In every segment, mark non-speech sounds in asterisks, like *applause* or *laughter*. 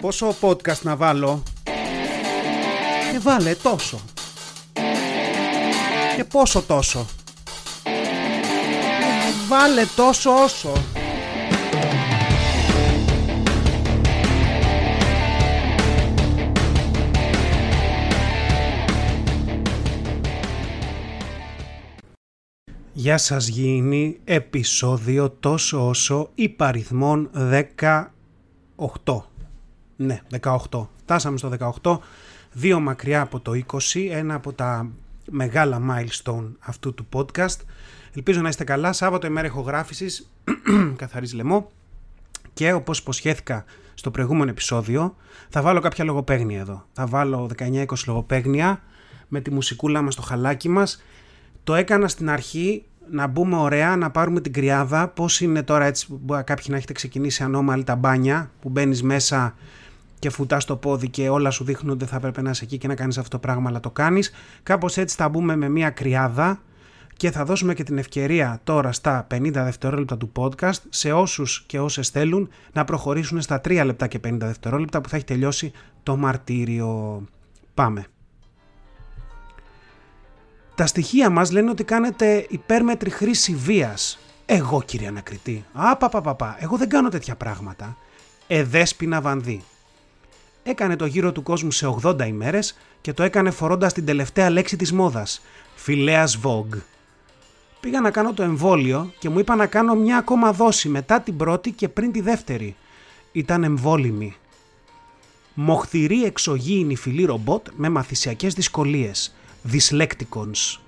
Πόσο podcast να βάλω; Και βάλε τόσο. Και πόσο τόσο. Βάλε τόσο όσο. Γεια σας γίνει επεισόδιο τόσο όσο υπαριθμών 18. Ναι, 18. Φτάσαμε στο 18, δύο μακριά από το 20, ένα από τα μεγάλα milestone αυτού του podcast. Ελπίζω να είστε καλά. Σάββατο ημέρα ηχογράφησης, *clears throat* καθαρής λαιμό. Και όπως υποσχέθηκα στο προηγούμενο επεισόδιο, θα βάλω κάποια λογοπαίγνια εδώ. Θα βάλω 19-20 λογοπαίγνια με τη μουσικούλα μας, το χαλάκι μας. Το έκανα στην αρχή να μπούμε ωραία, να πάρουμε την κρυάδα. Πώς είναι τώρα έτσι, μπορεί κάποιοι να έχετε ξεκινήσει ανώμαλη τα μπάνια, που μπαίνεις μέσα και φουτάς το πόδι και όλα σου δείχνουν ότι δεν θα έπρεπε να είσαι εκεί και να κάνεις αυτό το πράγμα, αλλά το κάνεις. Κάπως έτσι θα μπούμε με μια κρυάδα και θα δώσουμε και την ευκαιρία τώρα στα 50 δευτερόλεπτα του podcast σε όσους και όσες θέλουν να προχωρήσουν στα 3 λεπτά και 50 δευτερόλεπτα που θα έχει τελειώσει το μαρτύριο. Πάμε. Τα στοιχεία μας λένε ότι κάνετε υπέρμετρη χρήση βίας. Εγώ κύριε Ανακριτή. Α, πα, πα, πα, Εγώ δεν κάνω τέτοια πράγματα. Εδέσποινα Βανδύ. Έκανε το γύρο του κόσμου σε 80 ημέρες και το έκανε φορώντας την τελευταία λέξη της μόδας. Φιλέας Vogue. Πήγα να κάνω το εμβόλιο και μου είπα να κάνω μια ακόμα δόση μετά την πρώτη και πριν τη δεύτερη. Ήταν εμβόλυμη. Μοχθηρή εξωγήινη φυλή ρομπότ με μαθησιακές δυσκολίες. Dyslecticons.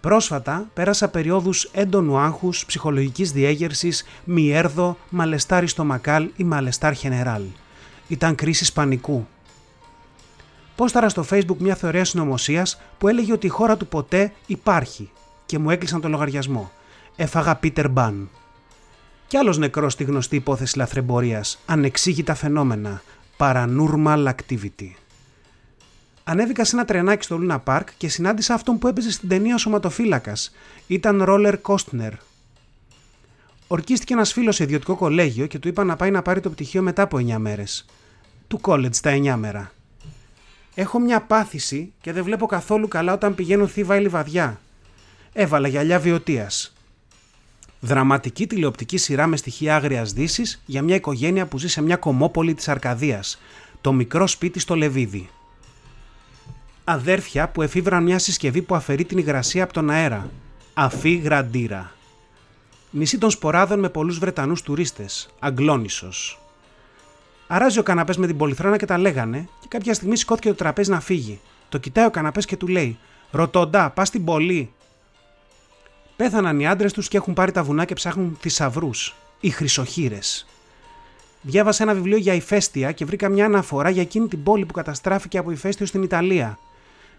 Πρόσφατα πέρασα περιόδους έντονου άγχους, ψυχολογικής διέγερσης, μιέρδο, μαλεστάρι στο μακάλ ή μαλεστάρ χενεράλ. Ήταν κρίσης πανικού. Πόσταρα στο facebook μια θεωρία συνωμοσίας που έλεγε ότι η χώρα του ποτέ υπάρχει και μου έκλεισαν το λογαριασμό. Έφαγα Peter Μπαν. Κι άλλος νεκρός στη γνωστή υπόθεση λαθρεμπορίας, ανεξήγητα φαινόμενα, paranormal activity. Ανέβηκα σε ένα τρενάκι στο Λούνα Πάρκ και συνάντησα αυτόν που έπαιζε στην ταινία ο σωματοφύλακας. Ήταν Ρόλερ Κόστνερ. Ορκίστηκε ένας φίλος σε ιδιωτικό κολέγιο και του είπα να πάει να πάρει το πτυχίο μετά από 9 μέρες. Του college τα 9 μέρα. Έχω μια πάθηση και δεν βλέπω καθόλου καλά όταν πηγαίνω θύβα ή λιβαδιά. Έβαλα γυαλιά βιωτείας. Δραματική τηλεοπτική σειρά με στοιχεία άγριας δύσης για μια οικογένεια που ζει σε μια κομμόπολη της Αρκαδίας. Το μικρό σπίτι στο Λεβίδι αδέρφια που εφήβραν μια συσκευή που αφαιρεί την υγρασία από τον αέρα. Αφή γραντήρα. Νησί των σποράδων με πολλούς Βρετανούς τουρίστες. Αγκλόνισος. Αράζει ο καναπές με την πολυθρόνα και τα λέγανε και κάποια στιγμή σηκώθηκε το τραπέζι να φύγει. Το κοιτάει ο καναπές και του λέει «Ρωτώντα, πας στην πολύ». Πέθαναν οι άντρες τους και έχουν πάρει τα βουνά και ψάχνουν θησαυρούς. Οι χρυσοχύρε. Διάβασα ένα βιβλίο για ηφαίστεια και βρήκα μια αναφορά για εκείνη την πόλη που καταστράφηκε από ηφαίστειο στην Ιταλία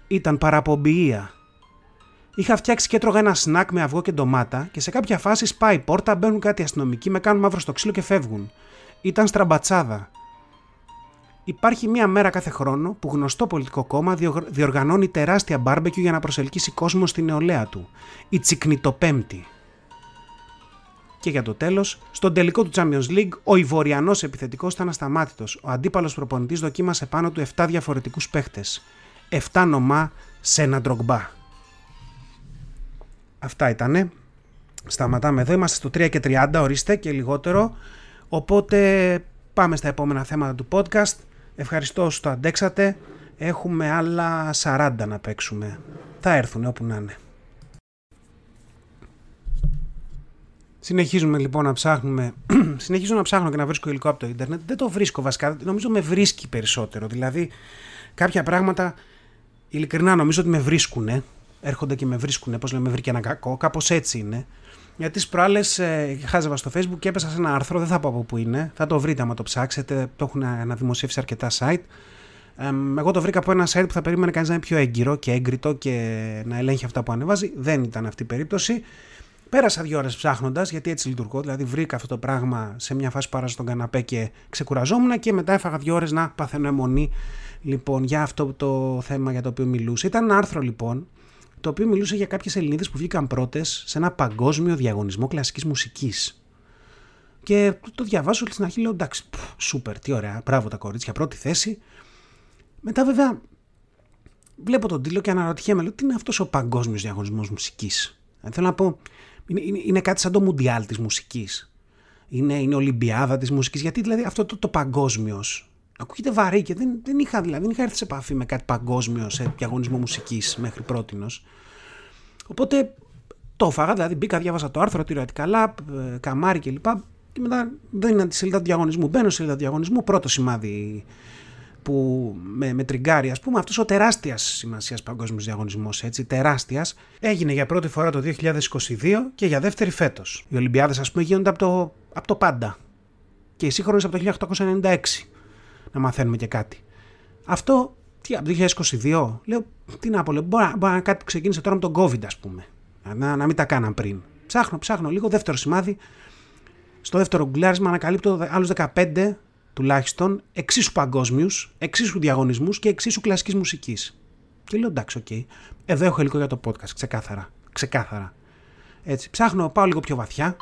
ήταν παραπομπιεία. Είχα φτιάξει και έτρωγα ένα σνακ με αυγό και ντομάτα και σε κάποια φάση σπάει η πόρτα, μπαίνουν κάτι αστυνομικοί, με κάνουν μαύρο στο ξύλο και φεύγουν. Ήταν στραμπατσάδα. Υπάρχει μία μέρα κάθε χρόνο που γνωστό πολιτικό κόμμα διοργανώνει τεράστια μπάρμπεκιου για να προσελκύσει κόσμο στην νεολαία του. Η Τσικνητοπέμπτη. Και για το τέλος, στον τελικό του Champions League, ο Ιβοριανός επιθετικός ήταν ασταμάτητος. Ο αντίπαλος προπονητής δοκίμασε πάνω του 7 διαφορετικούς παίχτες. 7 νομά σε ένα ντρογκμπά. Αυτά ήτανε. Σταματάμε εδώ. Είμαστε στο 3 και 30, ορίστε και λιγότερο. Οπότε πάμε στα επόμενα θέματα του podcast. Ευχαριστώ όσους το αντέξατε. Έχουμε άλλα 40 να παίξουμε. Θα έρθουν όπου να είναι. Συνεχίζουμε λοιπόν να ψάχνουμε. *clears throat* Συνεχίζω να ψάχνω και να βρίσκω υλικό από το Ιντερνετ. Δεν το βρίσκω βασικά. Νομίζω με βρίσκει περισσότερο. Δηλαδή, κάποια πράγματα ειλικρινά νομίζω ότι με βρίσκουνε. Έρχονται και με βρίσκουνε. Πώς λέμε, βρήκε ένα κακό. Κάπως έτσι είναι. Γιατί τι προάλλες ε, χάζευα στο Facebook και έπεσα σε ένα άρθρο. Δεν θα πω από πού είναι. Θα το βρείτε άμα το ψάξετε. Το έχουν αναδημοσιεύσει αρκετά site. Ε, εγώ το βρήκα από ένα site που θα περίμενε κανείς να είναι πιο έγκυρο και έγκριτο και να ελέγχει αυτά που ανεβάζει. Δεν ήταν αυτή η περίπτωση. Πέρασα δύο ώρες ψάχνοντας, γιατί έτσι λειτουργώ. Δηλαδή, βρήκα αυτό το πράγμα σε μια φάση που στον καναπέ και ξεκουραζόμουν και μετά έφαγα δύο ώρες να παθαίνω αιμονή λοιπόν, για αυτό το θέμα για το οποίο μιλούσε. Ήταν ένα άρθρο λοιπόν, το οποίο μιλούσε για κάποιες Ελληνίδες που βγήκαν πρώτες σε ένα παγκόσμιο διαγωνισμό κλασικής μουσικής. Και το διαβάζω στην αρχή λέω εντάξει, σούπερ, τι ωραία, μπράβο τα κορίτσια, πρώτη θέση. Μετά βέβαια βλέπω τον τίτλο και αναρωτιέμαι, λέω, τι είναι αυτός ο παγκόσμιος διαγωνισμός μουσικής; Ε, θέλω να πω, είναι, είναι, είναι κάτι σαν το μουντιάλ της μουσικής. Είναι, είναι Ολυμπιάδα της μουσικής, γιατί δηλαδή αυτό το, το παγκόσμιος ακούγεται βαρύ και δεν, δεν, είχα, δηλαδή, δεν είχα έρθει σε επαφή με κάτι παγκόσμιο σε διαγωνισμό μουσικής μέχρι πρότινος. Οπότε το έφαγα, δηλαδή μπήκα, διάβασα το άρθρο, τη καλά, ε, καμάρι κλπ. Και μετά δεν είναι τη σελίδα του διαγωνισμού. Μπαίνω στη σελίδα του διαγωνισμού, πρώτο σημάδι που με, με τριγκάρει, ας πούμε, αυτός ο τεράστιας σημασίας παγκόσμιος διαγωνισμός, έτσι, τεράστιας, έγινε για πρώτη φορά το 2022 και για δεύτερη φέτος. Οι Ολυμπιάδες, ας πούμε, γίνονται από το, από το πάντα. Και οι σύγχρονε από το 1896. Να μαθαίνουμε και κάτι. Αυτό, τι, από το 2022, λέω, τι να πω, λέω, μπορεί, μπορεί να κάτι που ξεκίνησε τώρα με τον COVID, ας πούμε. Να, να μην τα κάναν πριν. Ψάχνω, ψάχνω λίγο, δεύτερο σημάδι. Στο δεύτερο γκουγκλάρισμα ανακαλύπτω άλλους 15 τουλάχιστον εξίσου παγκόσμιους, εξίσου διαγωνισμούς και εξίσου κλασικής μουσικής. Και λέω εντάξει, OK. Okay. Εδώ έχω υλικό για το podcast, ξεκάθαρα. Ξεκάθαρα. Έτσι. Ψάχνω, πάω λίγο πιο βαθιά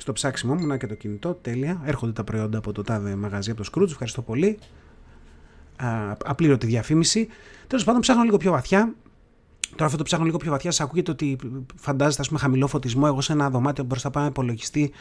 στο ψάξιμό μου, να και το κινητό, τέλεια. Έρχονται τα προϊόντα από το τάδε μαγαζί από το Skroutz, ευχαριστώ πολύ. απλήρωτη διαφήμιση. Τέλος πάντων, ψάχνω λίγο πιο βαθιά Τώρα αυτό το ψάχνω λίγο πιο βαθιά. Σα ακούγεται ότι φαντάζεστε, ας πούμε, χαμηλό φωτισμό. Εγώ σε ένα δωμάτιο μπροστά πάνω υπολογιστή,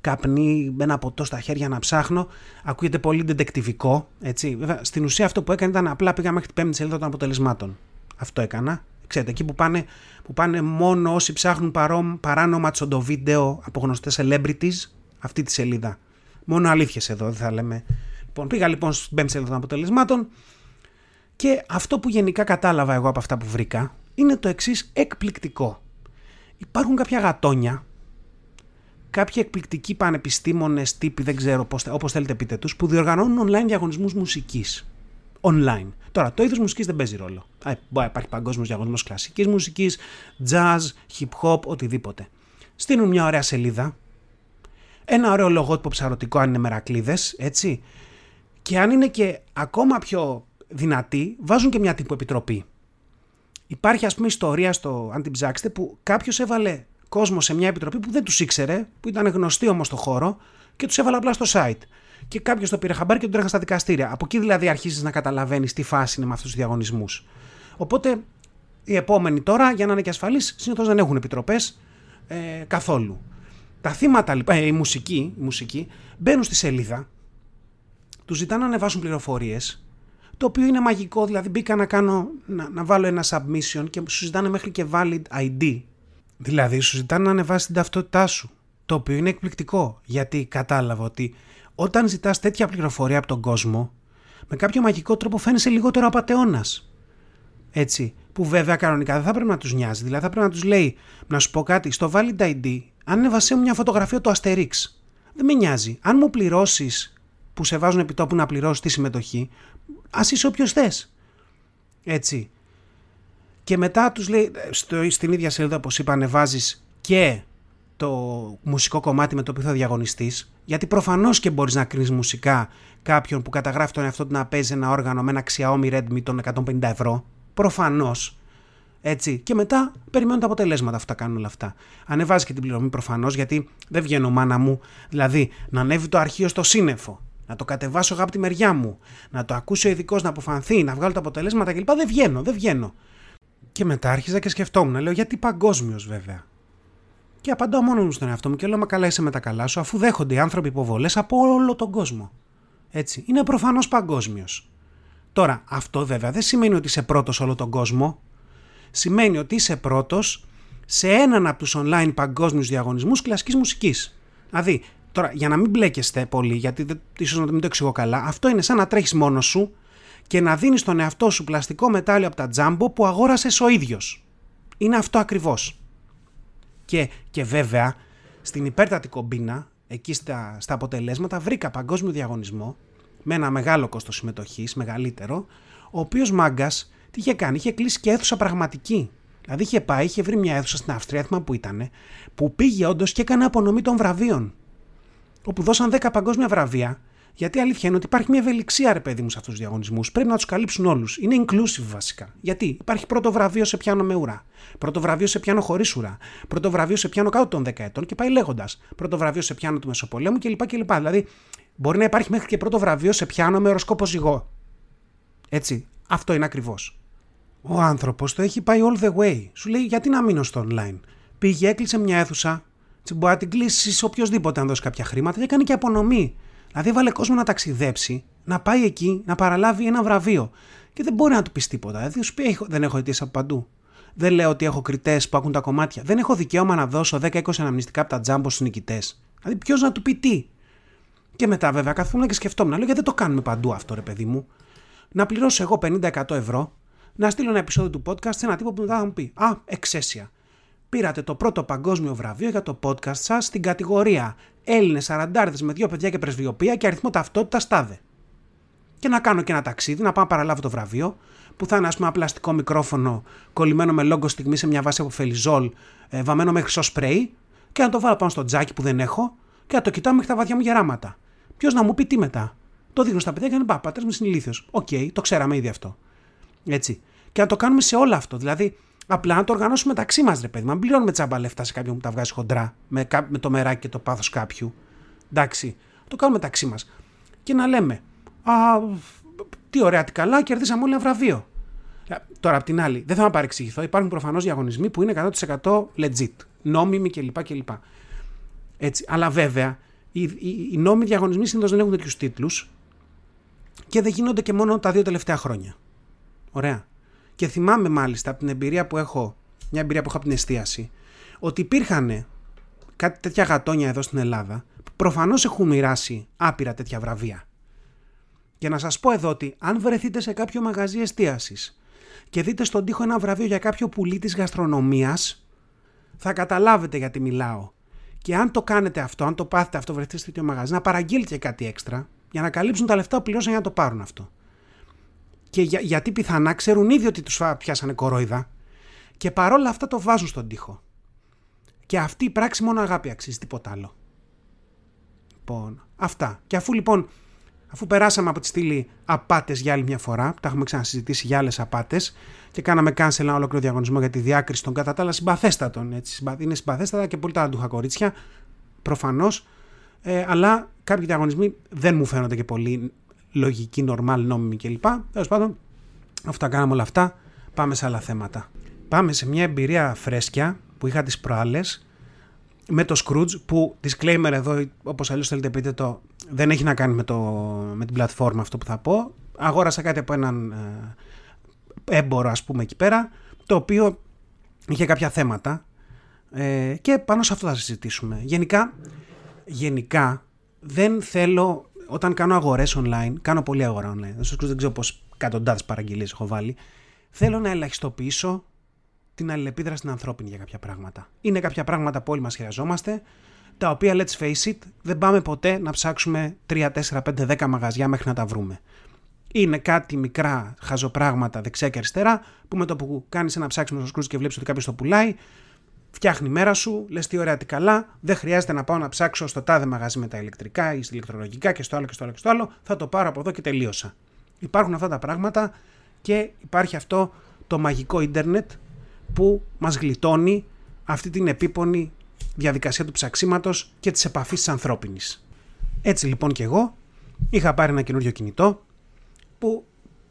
καπνί, με ένα ποτό στα χέρια να ψάχνω. Ακούγεται πολύ ντεντεκτιβικό. Έτσι. Βέβαια, στην ουσία αυτό που έκανε ήταν απλά πήγα μέχρι την πέμπτη σελίδα των αποτελεσμάτων. Αυτό έκανα. Ξέρετε, εκεί που πάνε, που πάνε μόνο όσοι ψάχνουν παρόμ, παράνομα τσοντοβίντεο από γνωστές celebrities, αυτή τη σελίδα. Μόνο αλήθειες εδώ, δεν θα λέμε. Λοιπόν, πήγα λοιπόν στην πέμπτη σελίδα των αποτελεσμάτων και αυτό που γενικά κατάλαβα εγώ από αυτά που βρήκα είναι το εξής εκπληκτικό. Υπάρχουν κάποια γατόνια, κάποιοι εκπληκτικοί πανεπιστήμονες τύποι, δεν ξέρω πώς, όπως θέλετε πείτε τους, που διοργανώνουν online διαγωνισμούς μουσικής. Online. Τώρα, το είδος μουσικής δεν παίζει ρόλο. Α, μπορεί να υπάρχει παγκόσμιος διαγωνισμός κλασικής μουσικής, jazz, hip hop, οτιδήποτε. Στείλουν μια ωραία σελίδα, ένα ωραίο λογότυπο ψαρωτικό αν είναι μερακλείδες, έτσι. Και αν είναι και ακόμα πιο δυνατοί, βάζουν και μια τύπου επιτροπή. Υπάρχει ας πούμε ιστορία στο αν την ψάξετε που κάποιος έβαλε κόσμο σε μια επιτροπή που δεν τους ήξερε, που ήταν γνωστοί όμως στο χώρο και τους έβαλε απλά στο site. Και κάποιος το πήρε χαμπάρι και τον τρέχα στα δικαστήρια. Από εκεί δηλαδή αρχίζεις να καταλαβαίνεις τι φάση είναι με αυτούς τους διαγωνισμούς. Οπότε οι επόμενοι τώρα, για να είναι και ασφαλείς, συνήθως δεν έχουν επιτροπές ε, καθόλου. Τα θύματα λοιπόν, ε, οι μουσικοί, οι μουσικοί μπαίνουν στη σελίδα, τους ζητάνε να ανεβάσουν πληροφορίες το οποίο είναι μαγικό, δηλαδή μπήκα να, κάνω, να, να βάλω ένα submission και σου ζητάνε μέχρι και valid ID. Δηλαδή σου ζητάνε να ανεβάσεις την ταυτότητά σου, το οποίο είναι εκπληκτικό, γιατί κατάλαβα ότι όταν ζητάς τέτοια πληροφορία από τον κόσμο, με κάποιο μαγικό τρόπο φαίνεσαι λιγότερο απαταιώνας. Έτσι, που βέβαια κανονικά δεν θα πρέπει να τους νοιάζει, δηλαδή θα πρέπει να τους λέει, να σου πω κάτι, στο valid ID, αν ανέβασέ μου μια φωτογραφία του Asterix, δεν με νοιάζει. Αν μου πληρώσεις που σε βάζουν επί τόπου να πληρώσεις τη συμμετοχή, ας είσαι όποιος θες. Έτσι. Και μετά τους λέει, στο, στην ίδια σελίδα όπως είπα ανεβάζεις και το μουσικό κομμάτι με το οποίο θα διαγωνιστείς γιατί προφανώς και μπορείς να κρίνεις μουσικά κάποιον που καταγράφει τον εαυτό του να παίζει ένα όργανο με ένα Xiaomi Redmi των 150 ευρώ προφανώς έτσι. Και μετά περιμένουν τα αποτελέσματα αυτά κάνουν όλα αυτά. Ανεβάζει και την πληρωμή προφανώς, γιατί δεν βγαίνω μάνα μου. Δηλαδή, να ανέβει το αρχείο στο σύννεφο, να το κατεβάσω εγώ από τη μεριά μου, να το ακούσει ο ειδικός να αποφανθεί, να βγάλω τα αποτελέσματα κλπ. Δεν βγαίνω, δεν βγαίνω. Και μετά άρχιζα και σκεφτόμουν, λέω γιατί παγκόσμιος βέβαια. Και απαντάω μόνο μου στον εαυτό μου και λέω: Μα καλά είσαι με τα καλά σου, αφού δέχονται οι άνθρωποι υποβολές από όλο τον κόσμο. Έτσι. Είναι προφανώς παγκόσμιος. Τώρα, αυτό βέβαια δεν σημαίνει ότι είσαι πρώτος όλο τον κόσμο. Σημαίνει ότι είσαι πρώτος σε έναν από τους online παγκόσμιους διαγωνισμούς κλασικής μουσικής. Δηλαδή, Τώρα, για να μην μπλέκεστε πολύ, γιατί ίσως να μην το εξηγώ καλά, αυτό είναι σαν να τρέχεις μόνος σου και να δίνεις στον εαυτό σου πλαστικό μετάλλιο από τα τζάμπο που αγόρασες ο ίδιος. Είναι αυτό ακριβώς. Και, και βέβαια, στην υπέρτατη κομπίνα, εκεί στα, στα αποτελέσματα, βρήκα παγκόσμιο διαγωνισμό με ένα μεγάλο κόστος συμμετοχής, μεγαλύτερο, ο οποίος μάγκας τι είχε κάνει, είχε κλείσει και αίθουσα πραγματική. Δηλαδή είχε πάει, είχε βρει μια αίθουσα στην Αυστρία, θυμάμαι που ήταν, που πήγε όντως και έκανε απονομή των βραβείων όπου δώσαν 10 παγκόσμια βραβεία Γιατί η αλήθεια είναι ότι υπάρχει μια ευελιξία, ρε παιδί μου, σε αυτούς τους διαγωνισμούς. Πρέπει να τους καλύψουν όλους. Είναι inclusive βασικά. Γιατί; Υπάρχει πρώτο βραβείο σε πιάνο με ουρά. Πρώτο βραβείο σε πιάνο χωρίς ουρά. Πρώτο βραβείο σε πιάνο κάτω των 10 ετών και πάει λέγοντας. Πρώτο βραβείο σε πιάνο του Μεσοπολέμου κλπ. κλπ. Δηλαδή μπορεί να υπάρχει μέχρι και πρώτο βραβείο σε πιάνο με οροσκόπο ζυγό. Έτσι. Αυτό είναι ακριβώς. Ο άνθρωπος το έχει πάει all the way. Σου λέει γιατί να μείνω στο online; Πήγε, έκλεισε μια αίθουσα. Μπορεί να την κλείσει οποιοδήποτε αν δώσει κάποια χρήματα και έκανε και απονομή. Δηλαδή έβαλε κόσμο να ταξιδέψει, να πάει εκεί, να παραλάβει ένα βραβείο. Και δεν μπορεί να του πεις τίποτα. Δηλαδή σου πει: Δεν έχω αιτήσει από παντού. Δεν λέω ότι έχω κριτές που ακούν τα κομμάτια. Δεν έχω δικαίωμα να δώσω 10-20 αναμνηστικά από τα τζάμπο στους νικητές. Δηλαδή ποιος να του πει τι. Και μετά βέβαια καθόμουν και σκεφτόμουν. Λέω: Γιατί δεν το κάνουμε παντού αυτό, ρε παιδί μου. Να πληρώσω εγώ 50% ευρώ, να στείλω ένα επεισόδιο του podcast σε ένα τύπο που μετά θα μου πει: Α, εξαίσια. Πήρατε το πρώτο παγκόσμιο βραβείο για το podcast σας στην κατηγορία Έλληνες αραντάρδε με δύο παιδιά και πρεσβειοποία και αριθμό ταυτότητας στάδε. Και να κάνω και ένα ταξίδι, να πάω να παραλάβω το βραβείο, που θα είναι ας πούμε ένα πλαστικό μικρόφωνο κολλημένο με Logo στιγμής σε μια βάση από φελιζόλ, ε, βαμμένο με χρυσό σπρέι, και να το βάλω πάνω στο τζάκι που δεν έχω και να το κοιτάω μέχρι τα βαθιά μου γεράματα. Ποιος να μου πει τι μετά. Το δείχνω στα παιδιά και λένε Πα, μου είναι ηλίθιος. OK, okay, το ξέραμε ήδη αυτό. Έτσι. Και να το κάνουμε σε όλο αυτό. Δηλαδή, Απλά να το οργανώσουμε μεταξύ μας, ρε παιδί. Μα πληρώνουμε τσάμπα λεφτά σε κάποιον που τα βγάζει χοντρά, με, με το μεράκι και το πάθος κάποιου. Εντάξει. Το κάνουμε μεταξύ μας. Και να λέμε, Α, τι ωραία, τι καλά, κερδίσαμε όλοι ένα βραβείο. Τώρα, απ' την άλλη, δεν θα με παρεξηγηθώ. Υπάρχουν προφανώς διαγωνισμοί που είναι 100% legit. Νόμιμοι κλπ. κλπ. Έτσι. Αλλά βέβαια, οι, οι, οι νόμιμοι διαγωνισμοί συνήθως δεν έχουν τέτοιους τίτλους και δεν γίνονται και μόνο τα δύο τελευταία χρόνια. Ωραία. Και θυμάμαι μάλιστα από την εμπειρία που έχω, μια εμπειρία που έχω από την εστίαση, ότι υπήρχαν κάτι τέτοια γατόνια εδώ στην Ελλάδα που προφανώς έχουν μοιράσει άπειρα τέτοια βραβεία. Για να σας πω εδώ ότι αν βρεθείτε σε κάποιο μαγαζί εστίασης και δείτε στον τοίχο ένα βραβείο για κάποιο πουλί της γαστρονομίας, θα καταλάβετε γιατί μιλάω. Και αν το κάνετε αυτό, αν το πάθετε αυτό, βρεθείτε σε τέτοιο μαγαζί, να παραγγείλετε κάτι έξτρα για να καλύψουν τα λεφτά που πληρώσαν για να το πάρουν αυτό. Και για, γιατί πιθανά ξέρουν ήδη ότι τους πιάσανε κορόιδα και παρόλα αυτά το βάζουν στον τοίχο. Και αυτή η πράξη μόνο αγάπη αξίζει, τίποτα άλλο. Λοιπόν, αυτά. Και αφού λοιπόν, αφού περάσαμε από τη στήλη απάτες για άλλη μια φορά, τα έχουμε ξανασυζητήσει για άλλες απάτες και κάναμε cancel ένα ολόκληρο διαγωνισμό για τη διάκριση των κατά τα άλλα συμπαθέστατων. Έτσι. Είναι συμπαθέστατα και πολύ ταλαντούχα κορίτσια, προφανώς. Ε, αλλά κάποιοι διαγωνισμοί δεν μου φαίνονται και πολύ λογική, νορμάλ, νόμιμη κλπ. Τέλος πάντων, αυτά κάναμε όλα αυτά. Πάμε σε άλλα θέματα. Πάμε σε μια εμπειρία φρέσκια που είχα τις προάλλες με το Scrooge που disclaimer εδώ όπως αλλιώς θέλετε πείτε το δεν έχει να κάνει με, το, με την πλατφόρμα αυτό που θα πω αγόρασα κάτι από έναν ε, έμπορο ας πούμε εκεί πέρα το οποίο είχε κάποια θέματα ε, και πάνω σε αυτό θα συζητήσουμε γενικά γενικά δεν θέλω όταν κάνω αγορές online, κάνω πολλή αγορά online. Δεν ξέρω πώς εκατοντάδες παραγγελίες έχω βάλει. Θέλω να ελαχιστοποιήσω την αλληλεπίδραση στην ανθρώπινη για κάποια πράγματα. Είναι κάποια πράγματα που όλοι μας χρειαζόμαστε, τα οποία let's face it, δεν πάμε ποτέ να ψάξουμε 3, 4, 5, 10 μαγαζιά μέχρι να τα βρούμε. Είναι κάτι μικρά χαζοπράγματα δεξιά και αριστερά, που με το που κάνεις ένα ψάξιμο στο σκρούζι και βλέπεις ότι κάποιος το πουλάει, Φτιάχνει η μέρα σου, λες τι ωραία, τι καλά. Δεν χρειάζεται να πάω να ψάξω στο τάδε μαγαζί με τα ηλεκτρικά ή στα ηλεκτρολογικά και στο άλλο και στο άλλο και στο άλλο. Θα το πάρω από εδώ και τελείωσα. Υπάρχουν αυτά τα πράγματα και υπάρχει αυτό το μαγικό ίντερνετ που μας γλιτώνει αυτή την επίπονη διαδικασία του ψαξίματος και της επαφής της ανθρώπινης. Έτσι λοιπόν και εγώ είχα πάρει ένα καινούριο κινητό που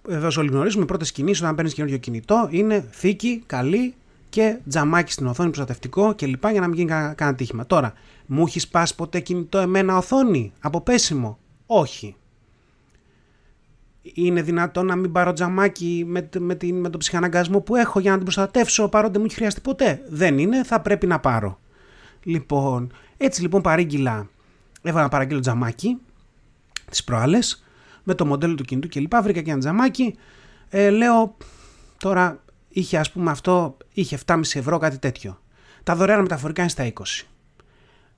εδώ όλοι γνωρίζουμε οι πρώτες κινήσεις όταν παίρνεις καινούριο κινητό είναι θήκη, καλή, και τζαμάκι στην οθόνη, προστατευτικό κλπ. για να μην γίνει κανένα τύχημα. Τώρα, μου έχεις σπάσει ποτέ κινητό εμένα οθόνη; Από πέσιμο; Όχι. Είναι δυνατόν να μην πάρω τζαμάκι με, με, την, με τον ψυχαναγκασμό που έχω για να την προστατεύσω; Παρότι δεν μου έχει χρειαστεί ποτέ. Δεν είναι, θα πρέπει να πάρω. Λοιπόν, έτσι λοιπόν παρήγγειλα, έβαλα να παραγγείλω τζαμάκι τις προάλλες με το μοντέλο του κινητού κλπ. Βρήκα και ένα τζαμάκι. Ε, λέω τώρα είχε ας πούμε αυτό, είχε 7,5 ευρώ κάτι τέτοιο. Τα δωρεάν μεταφορικά είναι στα 20.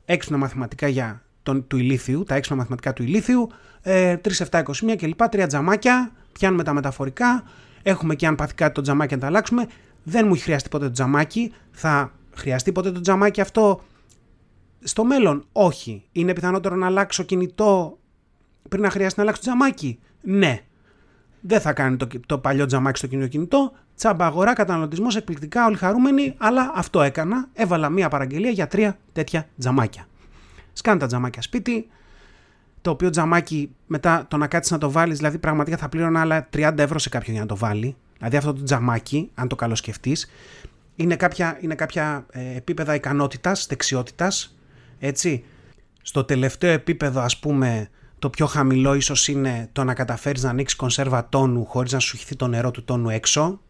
Έξυπνα μαθηματικά για τον, του ηλίθιου, τα έξυπνα μαθηματικά του ηλίθιου, ε, 3, 7, 21 κλπ. Τρία τζαμάκια, πιάνουμε τα μεταφορικά, έχουμε και αν πάθει κάτι το τζαμάκι να τα αλλάξουμε. Δεν μου έχει χρειαστεί ποτέ το τζαμάκι, θα χρειαστεί ποτέ το τζαμάκι αυτό; Στο μέλλον. Όχι. Είναι πιθανότερο να αλλάξω κινητό πριν να χρειάζεται να αλλάξει το τζαμάκι; Ναι. Δεν θα κάνει το, το παλιό τζαμάκι στο κινητό κινητό. Τσάμπα αγορά, καταναλωτισμός, εκπληκτικά, όλοι χαρούμενοι. Αλλά αυτό έκανα. Έβαλα μία παραγγελία για τρία τέτοια τζαμάκια. Σκάνε τα τζαμάκια σπίτι. Το οποίο τζαμάκι μετά το να κάτσεις να το βάλεις, δηλαδή πραγματικά θα πλήρωνα άλλα 30 ευρώ σε κάποιον για να το βάλει. Δηλαδή αυτό το τζαμάκι, αν το καλοσκεφτείς, είναι κάποια, είναι κάποια ε, επίπεδα ικανότητας, δεξιότητας. Έτσι. Στο τελευταίο επίπεδο, ας πούμε, το πιο χαμηλό ίσως είναι το να καταφέρεις να ανοίξεις κονσέρβα τόνου χωρίς να σου χυθεί το νερό του τόνου έξω.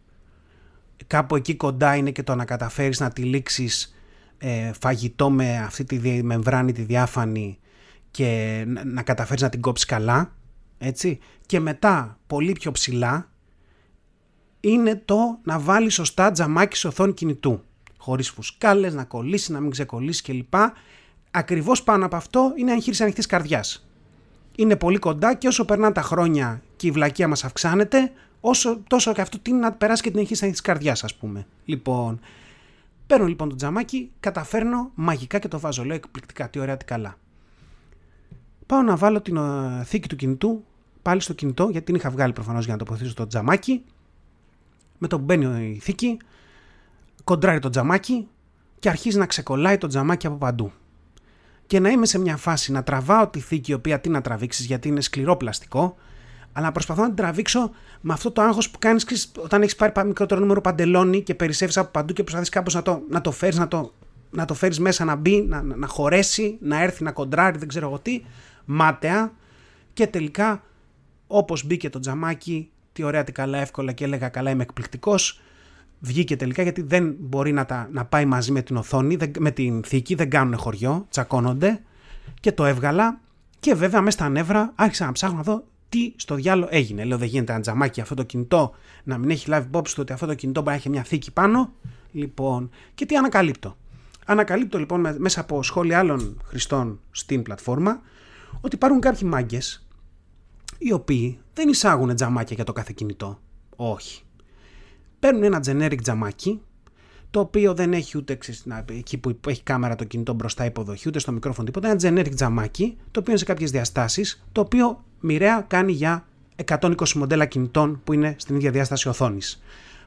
Κάπου εκεί κοντά είναι και το να καταφέρεις να τυλίξεις ε, φαγητό με αυτή τη μεμβράνη τη διάφανη και να, να καταφέρεις να την κόψεις καλά. Έτσι. Και μετά, πολύ πιο ψηλά, είναι το να βάλεις σωστά τζαμάκι σε οθόνη κινητού. Χωρίς φουσκάλες, να κολλήσεις, να μην ξεκολλήσεις κλπ. Ακριβώς πάνω από αυτό είναι εγχείρηση ανοιχτής καρδιάς είναι πολύ κοντά και όσο περνάνε τα χρόνια και η βλακεία μας αυξάνεται, όσο, τόσο και αυτό τι να περάσει και την εγχείρηση της καρδιάς ας πούμε. Λοιπόν, παίρνω λοιπόν το τζαμάκι, καταφέρνω μαγικά και το βάζω. Λέω εκπληκτικά, τι ωραία, τι καλά. Πάω να βάλω την uh, θήκη του κινητού πάλι στο κινητό, γιατί την είχα βγάλει προφανώς για να τοποθετήσω το τζαμάκι. Με το που μπαίνει η θήκη, κοντράρει το τζαμάκι και αρχίζει να ξεκολλάει το τζαμάκι από παντού και να είμαι σε μια φάση να τραβάω τη θήκη, η οποία τι να τραβήξεις, γιατί είναι σκληρό πλαστικό, αλλά να προσπαθώ να την τραβήξω με αυτό το άγχος που κάνεις όταν έχεις πάρει μικρότερο νούμερο παντελόνι και περισσεύεις από παντού και προσπαθείς κάπως να το, να το φέρεις, να το, να το φέρεις μέσα να μπει, να, να, χωρέσει, να έρθει να κοντράρει, δεν ξέρω εγώ τι, μάταια. Και τελικά, όπως μπήκε το τζαμάκι, τι ωραία, τι καλά, εύκολα και έλεγα καλά, είμαι εκπληκτικός βγήκε τελικά γιατί δεν μπορεί να, τα, να πάει μαζί με την οθόνη, με την θήκη, δεν κάνουν χωριό, τσακώνονται και το έβγαλα και βέβαια μέσα στα νεύρα άρχισα να ψάχνω να δω τι στο διάλογο έγινε. Λέω δεν γίνεται ένα τζαμάκι αυτό το κινητό να μην έχει λάβει υπόψη του ότι αυτό το κινητό μπορεί να έχει μια θήκη πάνω. Λοιπόν, και τι ανακαλύπτω. Ανακαλύπτω λοιπόν μέσα από σχόλια άλλων χρηστών στην πλατφόρμα ότι υπάρχουν κάποιοι μάγκες οι οποίοι δεν εισάγουν τζαμάκια για το κάθε κινητό. Όχι παίρνουν ένα generic τζαμάκι, το οποίο δεν έχει ούτε εκεί που έχει κάμερα το κινητό μπροστά υποδοχή, ούτε στο μικρόφωνο τίποτα. Ένα generic τζαμάκι, το οποίο είναι σε κάποιες διαστάσεις, το οποίο μοιραία κάνει για 120 μοντέλα κινητών που είναι στην ίδια διάσταση οθόνης.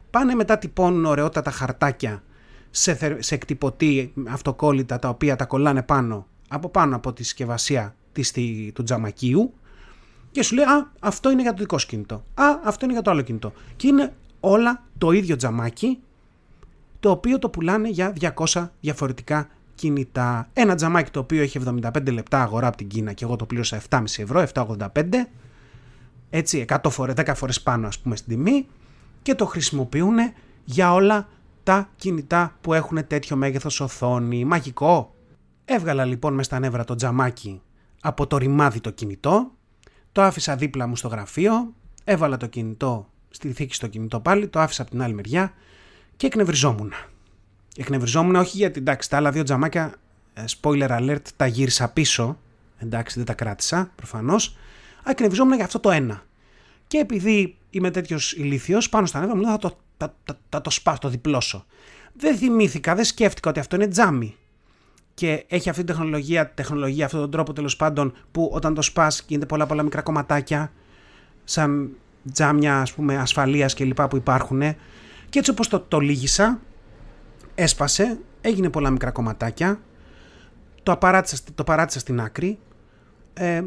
Πάνε μετά τυπώνουν ωραιότατα χαρτάκια σε, σε εκτυπωτή αυτοκόλλητα τα οποία τα κολλάνε πάνω από πάνω από τη συσκευασία της, του τζαμακίου και σου λέει Α, αυτό είναι για το δικό σου κινητό. Α, αυτό είναι για το άλλο κινητό. Και είναι όλα το ίδιο τζαμάκι, το οποίο το πουλάνε για 200 διαφορετικά κινητά. Ένα τζαμάκι το οποίο έχει 75 λεπτά αγορά από την Κίνα και εγώ το πλήρωσα 7,5 ευρώ, 7,85. Έτσι, 100 φορές, 10 φορές πάνω ας πούμε στην τιμή και το χρησιμοποιούν για όλα τα κινητά που έχουν τέτοιο μέγεθος οθόνη. Μαγικό! Έβγαλα λοιπόν μες στα νεύρα το τζαμάκι από το ρημάδι το κινητό, το άφησα δίπλα μου στο γραφείο, έβαλα το κινητό στη θήκη στο κινητό πάλι, το άφησα από την άλλη μεριά και εκνευριζόμουν. Εκνευριζόμουν όχι γιατί εντάξει τα άλλα δύο τζαμάκια, ε, spoiler alert, τα γύρισα πίσω, εντάξει δεν τα κράτησα προφανώς, αλλά εκνευριζόμουν για αυτό το ένα. Και επειδή είμαι τέτοιος ηλίθιος, πάνω στα νεύρα μου λέω θα το, θα, θα, θα το σπάσω, το διπλώσω. Δεν θυμήθηκα, δεν σκέφτηκα ότι αυτό είναι τζάμι. Και έχει αυτή την τεχνολογία, τεχνολογία αυτόν τον τρόπο τέλος πάντων που όταν το σπάς γίνεται πολλά πολλά μικρά κομματάκια σαν τζάμια ας πούμε ασφαλείας και λοιπά που υπάρχουν. Και έτσι όπως το, το λύγησα έσπασε, έγινε πολλά μικρά κομματάκια το παράτησα, το παράτησα στην άκρη. Ε,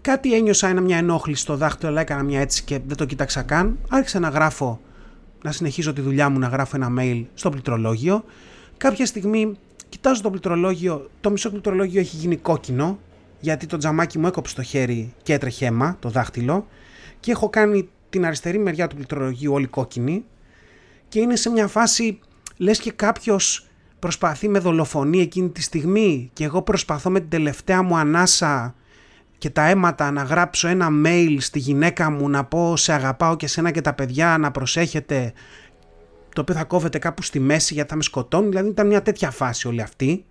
κάτι ένιωσα ένα μια ενόχληση στο δάχτυλο αλλά έκανα μια έτσι και δεν το κοίταξα καν. Άρχισα να γράφω να συνεχίζω τη δουλειά μου να γράφω ένα mail στο πληκτρολόγιο. Κάποια στιγμή κοιτάζω το πληκτρολόγιο το μισό πληκτρολόγιο έχει γίνει κόκκινο γιατί το τζαμάκι μου έκοψε το χέρι και έτρεχε αίμα το δάχτυλο και έχω κάνει την αριστερή μεριά του πληκτρολογίου όλη κόκκινη και είναι σε μια φάση λες και κάποιος προσπαθεί με δολοφονία εκείνη τη στιγμή και εγώ προσπαθώ με την τελευταία μου ανάσα και τα αίματα να γράψω ένα mail στη γυναίκα μου να πω σε αγαπάω και σένα και τα παιδιά να προσέχετε το οποίο θα κόβεται κάπου στη μέση γιατί θα με σκοτώνει. Δηλαδή ήταν μια τέτοια φάση όλη αυτή.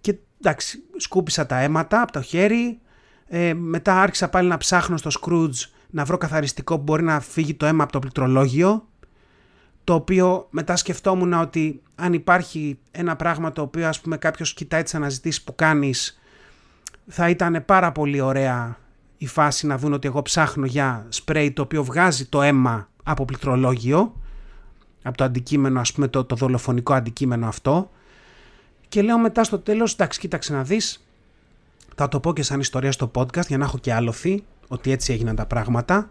Και εντάξει σκούπισα τα αίματα από το χέρι. Ε, μετά άρχισα πάλι να ψάχνω στο Scrooge να βρω καθαριστικό που μπορεί να φύγει το αίμα από το πληκτρολόγιο το οποίο μετά σκεφτόμουν ότι αν υπάρχει ένα πράγμα το οποίο ας πούμε κάποιος κοιτάει τις αναζητήσεις που κάνεις θα ήταν πάρα πολύ ωραία η φάση να δουν ότι εγώ ψάχνω για σπρέι το οποίο βγάζει το αίμα από πληκτρολόγιο, από το αντικείμενο, ας πούμε το, το δολοφονικό αντικείμενο αυτό. Και λέω μετά στο τέλος, εντάξει κοίταξε να δεις, θα το πω και σαν ιστορία στο podcast για να έχω και άλοθη ότι έτσι έγιναν τα πράγματα.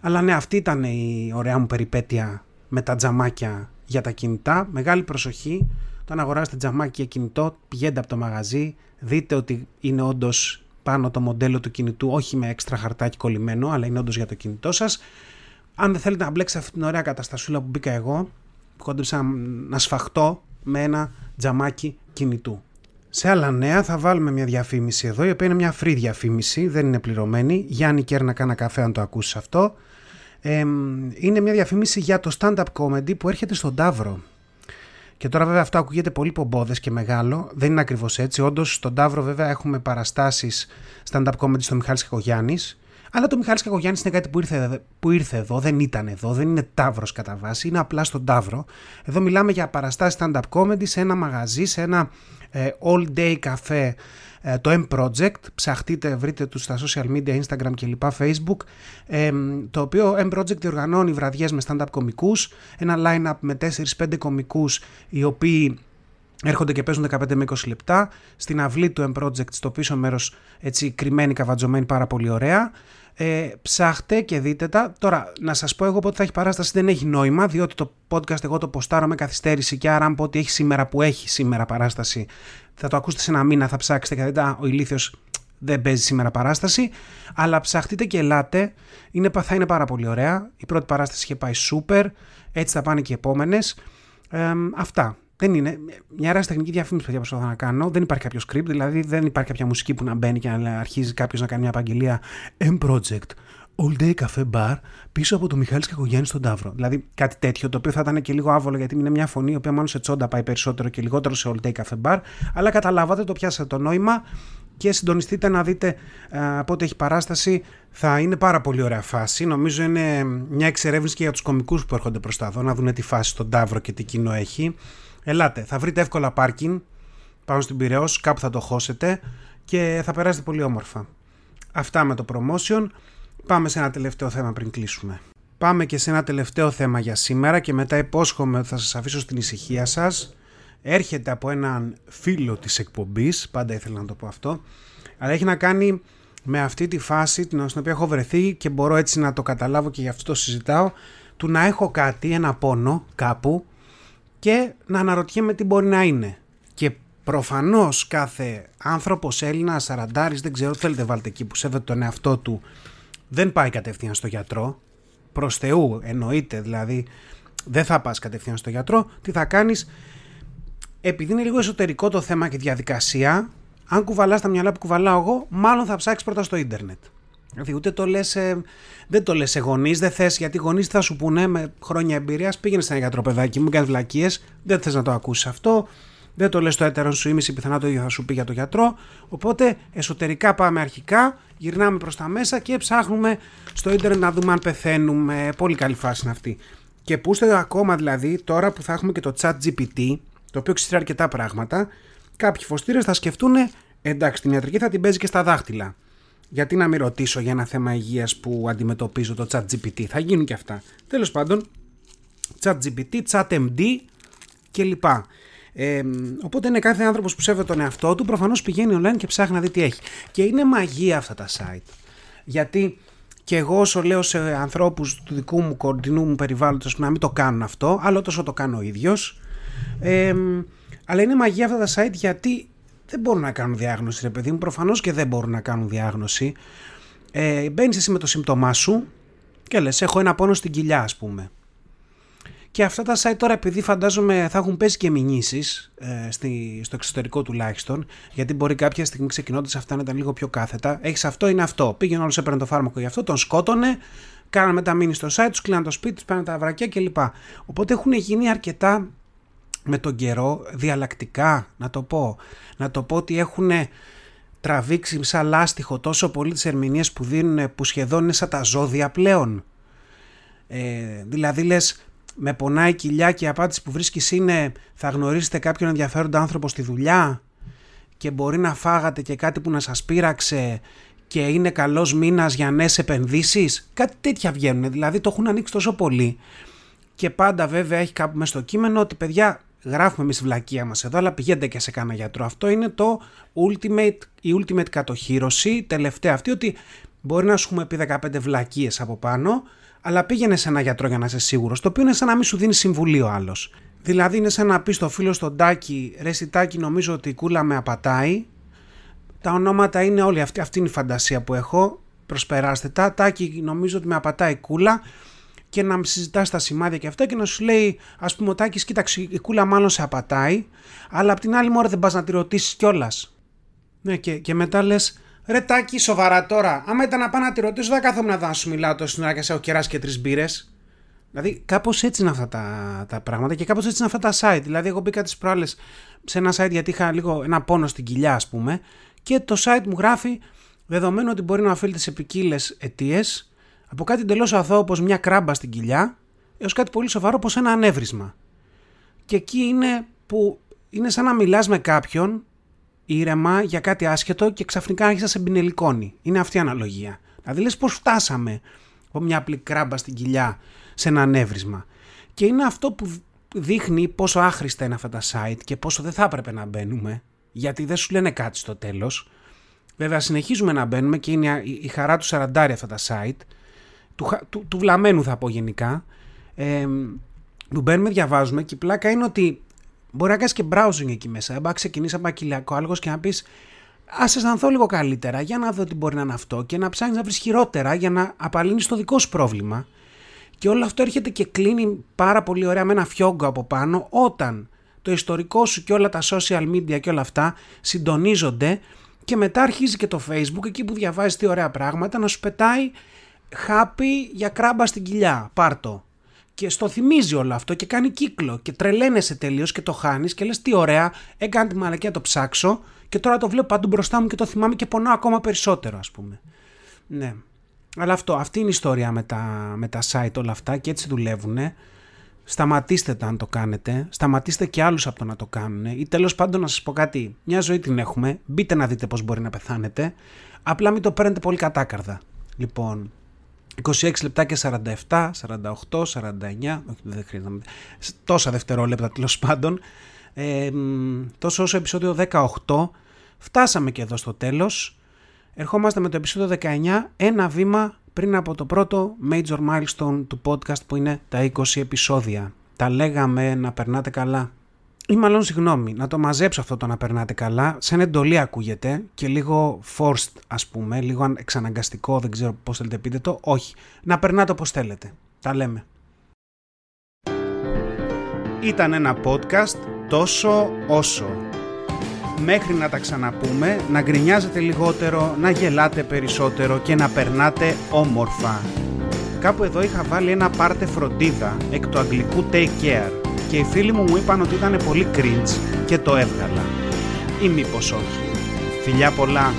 Αλλά ναι, αυτή ήταν η ωραία μου περιπέτεια με τα τζαμάκια για τα κινητά. Μεγάλη προσοχή. Όταν αγοράσετε τζαμάκι για κινητό, πηγαίνετε από το μαγαζί, δείτε ότι είναι όντως πάνω το μοντέλο του κινητού, όχι με έξτρα χαρτάκι κολλημένο, αλλά είναι όντως για το κινητό σας. Αν δεν θέλετε να μπλέξετε αυτή την ωραία καταστασούλα που μπήκα εγώ, που κόντεψα να σφαχτώ με ένα τζαμάκι κινητού. Σε άλλα νέα θα βάλουμε μια διαφήμιση εδώ, η οποία είναι μια free διαφήμιση, δεν είναι πληρωμένη. Γιάννη Κέρνα κάνα καφέ αν το ακούσεις αυτό. Ε, είναι μια διαφήμιση για το stand-up comedy που έρχεται στον Ταύρο. Και τώρα βέβαια αυτό ακούγεται πολύ πομπόδες και μεγάλο, δεν είναι ακριβώς έτσι. Όντως στον Ταύρο βέβαια έχουμε παραστάσεις stand-up comedy στο Μιχάλης Κακογιάννης. Αλλά το Μιχάλης Κακογιάννης είναι κάτι που ήρθε, που ήρθε εδώ, δεν ήταν εδώ, δεν είναι Ταύρος κατά βάση, είναι απλά στον Ταύρο. Εδώ μιλάμε για παραστάσεις stand-up comedy σε ένα μαγαζί, σε ένα ε, all day καφέ ε, το M Project, ψαχτείτε, βρείτε τους στα social media, Instagram και λοιπά, Facebook, ε, το οποίο M Project διοργανώνει βραδιές με stand-up κομικούς, ένα line-up με 4-5 κομικούς οι οποίοι έρχονται και παίζουν 15 με 20 λεπτά, στην αυλή του M Project, στο πίσω μέρος έτσι κρυμμένη, καβατζωμένη, πάρα πολύ ωραία. Ε, ψάχτε και δείτε τα. Τώρα, να σας πω εγώ πότε θα έχει παράσταση δεν έχει νόημα, διότι το podcast εγώ το ποστάρω με καθυστέρηση και άρα αν πω ότι έχει σήμερα που έχει σήμερα παράσταση, θα το ακούσετε σε ένα μήνα, θα ψάξετε και δείτε, ο ηλίθιος δεν παίζει σήμερα παράσταση. Αλλά ψαχτείτε και ελάτε. Είναι, θα είναι πάρα πολύ ωραία. Η πρώτη παράσταση είχε πάει super. Έτσι θα πάνε και οι επόμενες. Ε, αυτά. Δεν είναι. Μια τεχνική διαφήμιση που προσπαθώ να κάνω. Δεν υπάρχει κάποιο script, δηλαδή δεν υπάρχει κάποια μουσική που να μπαίνει και να αρχίζει κάποιος να κάνει μια απαγγελία. M Project. All Day Cafe Bar πίσω από το Μιχάλης Κακογιάννη στον Ταύρο. Δηλαδή κάτι τέτοιο, το οποίο θα ήταν και λίγο άβολο γιατί είναι μια φωνή η οποία μάλλον σε τσόντα πάει περισσότερο και λιγότερο σε All Day Cafe Bar. Αλλά καταλάβατε, το πιάσατε το νόημα και συντονιστείτε να δείτε α, πότε έχει παράσταση. Θα είναι πάρα πολύ ωραία φάση. Νομίζω είναι μια εξερεύνηση και για τους κομικούς που έρχονται προς τα εδώ να δουν τη φάση στον Ταύρο και τι κοινό έχει. Ελάτε, θα βρείτε εύκολα πάρκινγκ πάνω στην Πυραιός, κάπου θα το χώσετε και θα περάσετε πολύ όμορφα. Αυτά με το promotion. Πάμε σε ένα τελευταίο θέμα πριν κλείσουμε. Πάμε και σε ένα τελευταίο θέμα για σήμερα και μετά υπόσχομαι ότι θα σας αφήσω στην ησυχία σας. Έρχεται από έναν φίλο της εκπομπής, πάντα ήθελα να το πω αυτό, αλλά έχει να κάνει με αυτή τη φάση την οποία έχω βρεθεί και μπορώ έτσι να το καταλάβω και γι' αυτό το συζητάω, του να έχω κάτι, ένα πόνο κάπου και να αναρωτιέμαι τι μπορεί να είναι. Και προφανώς κάθε άνθρωπος Έλληνας, σαραντάρης, δεν ξέρω, θέλετε βάλτε εκεί που σέβεται τον εαυτό του, δεν πάει κατευθείαν στο γιατρό. Προς Θεού εννοείται, δηλαδή δεν θα πας κατευθείαν στο γιατρό. Τι θα κάνεις, επειδή είναι λίγο εσωτερικό το θέμα και διαδικασία, αν κουβαλάς τα μυαλά που κουβαλάω εγώ, μάλλον θα ψάξεις πρώτα στο ίντερνετ. Δηλαδή ούτε το λες, δεν το λες σε γονείς, δεν θες γιατί οι γονείς θα σου πούνε με χρόνια εμπειρίας πήγαινε σε ένα γιατρό παιδάκι μου, κάνεις βλακίες, δεν θες να το ακούσεις αυτό, δεν το λες στο έτερο σου ήμιση πιθανά το ίδιο θα σου πει για το γιατρό, οπότε εσωτερικά πάμε αρχικά, γυρνάμε προς τα μέσα και ψάχνουμε στο ίντερνετ να δούμε αν πεθαίνουμε, πολύ καλή φάση είναι αυτή. Και που είστε ακόμα δηλαδή τώρα που θα έχουμε και το chat GPT, το οποίο ξέρει αρκετά πράγματα, κάποιοι φωστήρες θα σκεφτούν εντάξει την ιατρική θα την παίζει και στα δάχτυλα γιατί να μην ρωτήσω για ένα θέμα υγείας που αντιμετωπίζω το chat GPT, θα γίνουν και αυτά. Τέλος πάντων, chat GPT, chat MD κλπ. Ε, οπότε είναι κάθε άνθρωπος που σέβεται τον εαυτό του, προφανώς πηγαίνει online και ψάχνει να δει τι έχει. Και είναι μαγεία αυτά τα site. Γιατί και εγώ όσο λέω σε ανθρώπους του δικού μου κοντινού μου περιβάλλοντος να μην το κάνουν αυτό, άλλο τόσο το κάνω ο ίδιος. Ε, αλλά είναι μαγεία αυτά τα site γιατί δεν μπορούν να κάνουν διάγνωση, ρε παιδί μου. Προφανώς και δεν μπορούν να κάνουν διάγνωση. Ε, Μπαίνεις εσύ με το σύμπτωμά σου και λες: Έχω ένα πόνο στην κοιλιά, ας πούμε. Και αυτά τα site τώρα, επειδή φαντάζομαι θα έχουν πέσει και μηνύσεις ε, στο εξωτερικό τουλάχιστον, γιατί μπορεί κάποια στιγμή ξεκινώντας αυτά να ήταν λίγο πιο κάθετα. Έχεις αυτό, είναι αυτό. Πήγαινε όλος, έπαιρνε το φάρμακο γι' αυτό, τον σκότωνε, κάνανε μετά μήνυ στο site τους, κλείναν το σπίτι τους, πάνε τα βρακιά κλπ. Οπότε έχουν γίνει αρκετά με τον καιρό διαλλακτικά να το πω να το πω ότι έχουν τραβήξει σαν λάστιχο τόσο πολύ τις ερμηνείες που δίνουν που σχεδόν είναι σαν τα ζώδια πλέον ε, δηλαδή λες με πονάει η κοιλιά και η απάντηση που βρίσκεις είναι θα γνωρίσετε κάποιον ενδιαφέροντα άνθρωπο στη δουλειά και μπορεί να φάγατε και κάτι που να σας πείραξε και είναι καλός μήνας για νέες επενδύσεις. Κάτι τέτοια βγαίνουν, δηλαδή το έχουν ανοίξει τόσο πολύ. Και πάντα βέβαια έχει κάπου μέσα στο κείμενο ότι παιδιά γράφουμε εμείς βλακεία μας εδώ, αλλά πηγαίνετε και σε κάνα γιατρό. Αυτό είναι το ultimate, η ultimate κατοχήρωση, τελευταία αυτή, ότι μπορεί να σου έχουμε πει 15 βλακίες από πάνω, αλλά πήγαινε σε ένα γιατρό για να είσαι σίγουρος. Το οποίο είναι σαν να μην σου δίνει συμβουλή ο άλλος. Δηλαδή είναι σαν να πεις στο φίλο στον Τάκη, ρε Τάκη, νομίζω ότι η κούλα με απατάει. Τα ονόματα είναι όλοι αυτή, αυτή είναι η φαντασία που έχω. Προσπεράστε τα. Τάκη, νομίζω ότι με απατάει η κούλα. Και να συζητάς τα σημάδια και αυτά και να σου λέει, ας πούμε, ο Τάκης, κοίταξε, η κούλα μάλλον σε απατάει. Αλλά απ' την άλλη, μόρα δεν πας να τη ρωτήσεις κιόλας. Ναι, και, και μετά λες, Ρε τάκι, σοβαρά τώρα. Άμα ήταν να πάω να τη ρωτήσω, δεν κάθομαι να σου μιλάω τόσο ώρα και σε έχω κεράσει και τρεις μπύρες. Δηλαδή, κάπως έτσι είναι αυτά τα, τα πράγματα και κάπως έτσι είναι αυτά τα site. Δηλαδή, εγώ μπήκα τις προάλλες σε ένα site γιατί είχα λίγο ένα πόνο στην κοιλιά, ας πούμε, και το site μου γράφει δεδομένου ότι μπορεί να οφείλεται σε ποικίλες αιτίες, από κάτι εντελώς αθώο όπως μια κράμπα στην κοιλιά, έως κάτι πολύ σοβαρό όπως ένα ανέβρισμα. Και εκεί είναι που είναι σαν να μιλάς με κάποιον ήρεμα για κάτι άσχετο και ξαφνικά άρχισα να σε μπινελικώνει. Είναι αυτή η αναλογία. Δηλαδή λες πώς φτάσαμε από μια απλή κράμπα στην κοιλιά σε ένα ανέβρισμα. Και είναι αυτό που δείχνει πόσο άχρηστα είναι αυτά τα site και πόσο δεν θα έπρεπε να μπαίνουμε γιατί δεν σου λένε κάτι στο τέλος. Βέβαια συνεχίζουμε να μπαίνουμε και είναι η χαρά του σαραντάρι αυτά τα site του, του, του βλαμένου θα πω γενικά ε, που μπαίνουμε διαβάζουμε και η πλάκα είναι ότι Μπορεί να κάνεις και browsing εκεί μέσα. Μπορεί να ξεκινήσει από ακυλιακό άλογο και να πεις Α αισθανθώ λίγο καλύτερα για να δω τι μπορεί να είναι αυτό και να ψάχνεις να βρεις χειρότερα για να απαλύνεις το δικό σου πρόβλημα. Και όλο αυτό έρχεται και κλείνει πάρα πολύ ωραία με ένα φιόγκο από πάνω όταν το ιστορικό σου και όλα τα social media και όλα αυτά συντονίζονται και μετά αρχίζει και το facebook εκεί που διαβάζεις τι ωραία πράγματα να σου πετάει χάπι για κράμπα στην κοιλιά. Πάρτο και στο θυμίζει όλο αυτό και κάνει κύκλο και τρελαίνεσαι τελείως και το χάνεις και λες τι ωραία, έκανα τη μαλακία το ψάξω και τώρα το βλέπω παντού μπροστά μου και το θυμάμαι και πονάω ακόμα περισσότερο, ας πούμε. Ναι. Αλλά αυτό, αυτή είναι η ιστορία με τα, με τα site όλα αυτά και έτσι δουλεύουν. Σταματήστε τα αν το κάνετε. Σταματήστε και άλλους από το να το κάνουν. Ή τέλος πάντων να σας πω κάτι. Μια ζωή την έχουμε. Μπείτε να δείτε πώς μπορεί να πεθάνετε. Απλά μην το παίρνετε πολύ κατάκαρδα. Λοιπόν, 26 λεπτά και 47, 48, 49, όχι δεν χρειάζεται, τόσα δευτερόλεπτα τέλος πάντων. Ε, τόσο όσο επεισόδιο 18, φτάσαμε και εδώ στο τέλος. Ερχόμαστε με το επεισόδιο 19, ένα βήμα πριν από το πρώτο major milestone του podcast που είναι τα 20 επεισόδια. Τα λέγαμε να περνάτε καλά ή μάλλον συγγνώμη, να το μαζέψω αυτό το να περνάτε καλά, σαν εντολή ακούγεται και λίγο forced ας πούμε, λίγο εξαναγκαστικό, δεν ξέρω πώς θέλετε πείτε το, όχι, να περνάτε όπως θέλετε. Τα λέμε. Ήταν ένα podcast τόσο όσο. Μέχρι να τα ξαναπούμε, να γκρινιάζετε λιγότερο, να γελάτε περισσότερο και να περνάτε όμορφα. Κάπου εδώ είχα βάλει ένα πάρτε φροντίδα εκ του αγγλικού take care και οι φίλοι μου μου είπαν ότι ήταν πολύ cringe και το έβγαλα. Ή μήπως όχι. Φιλιά πολλά.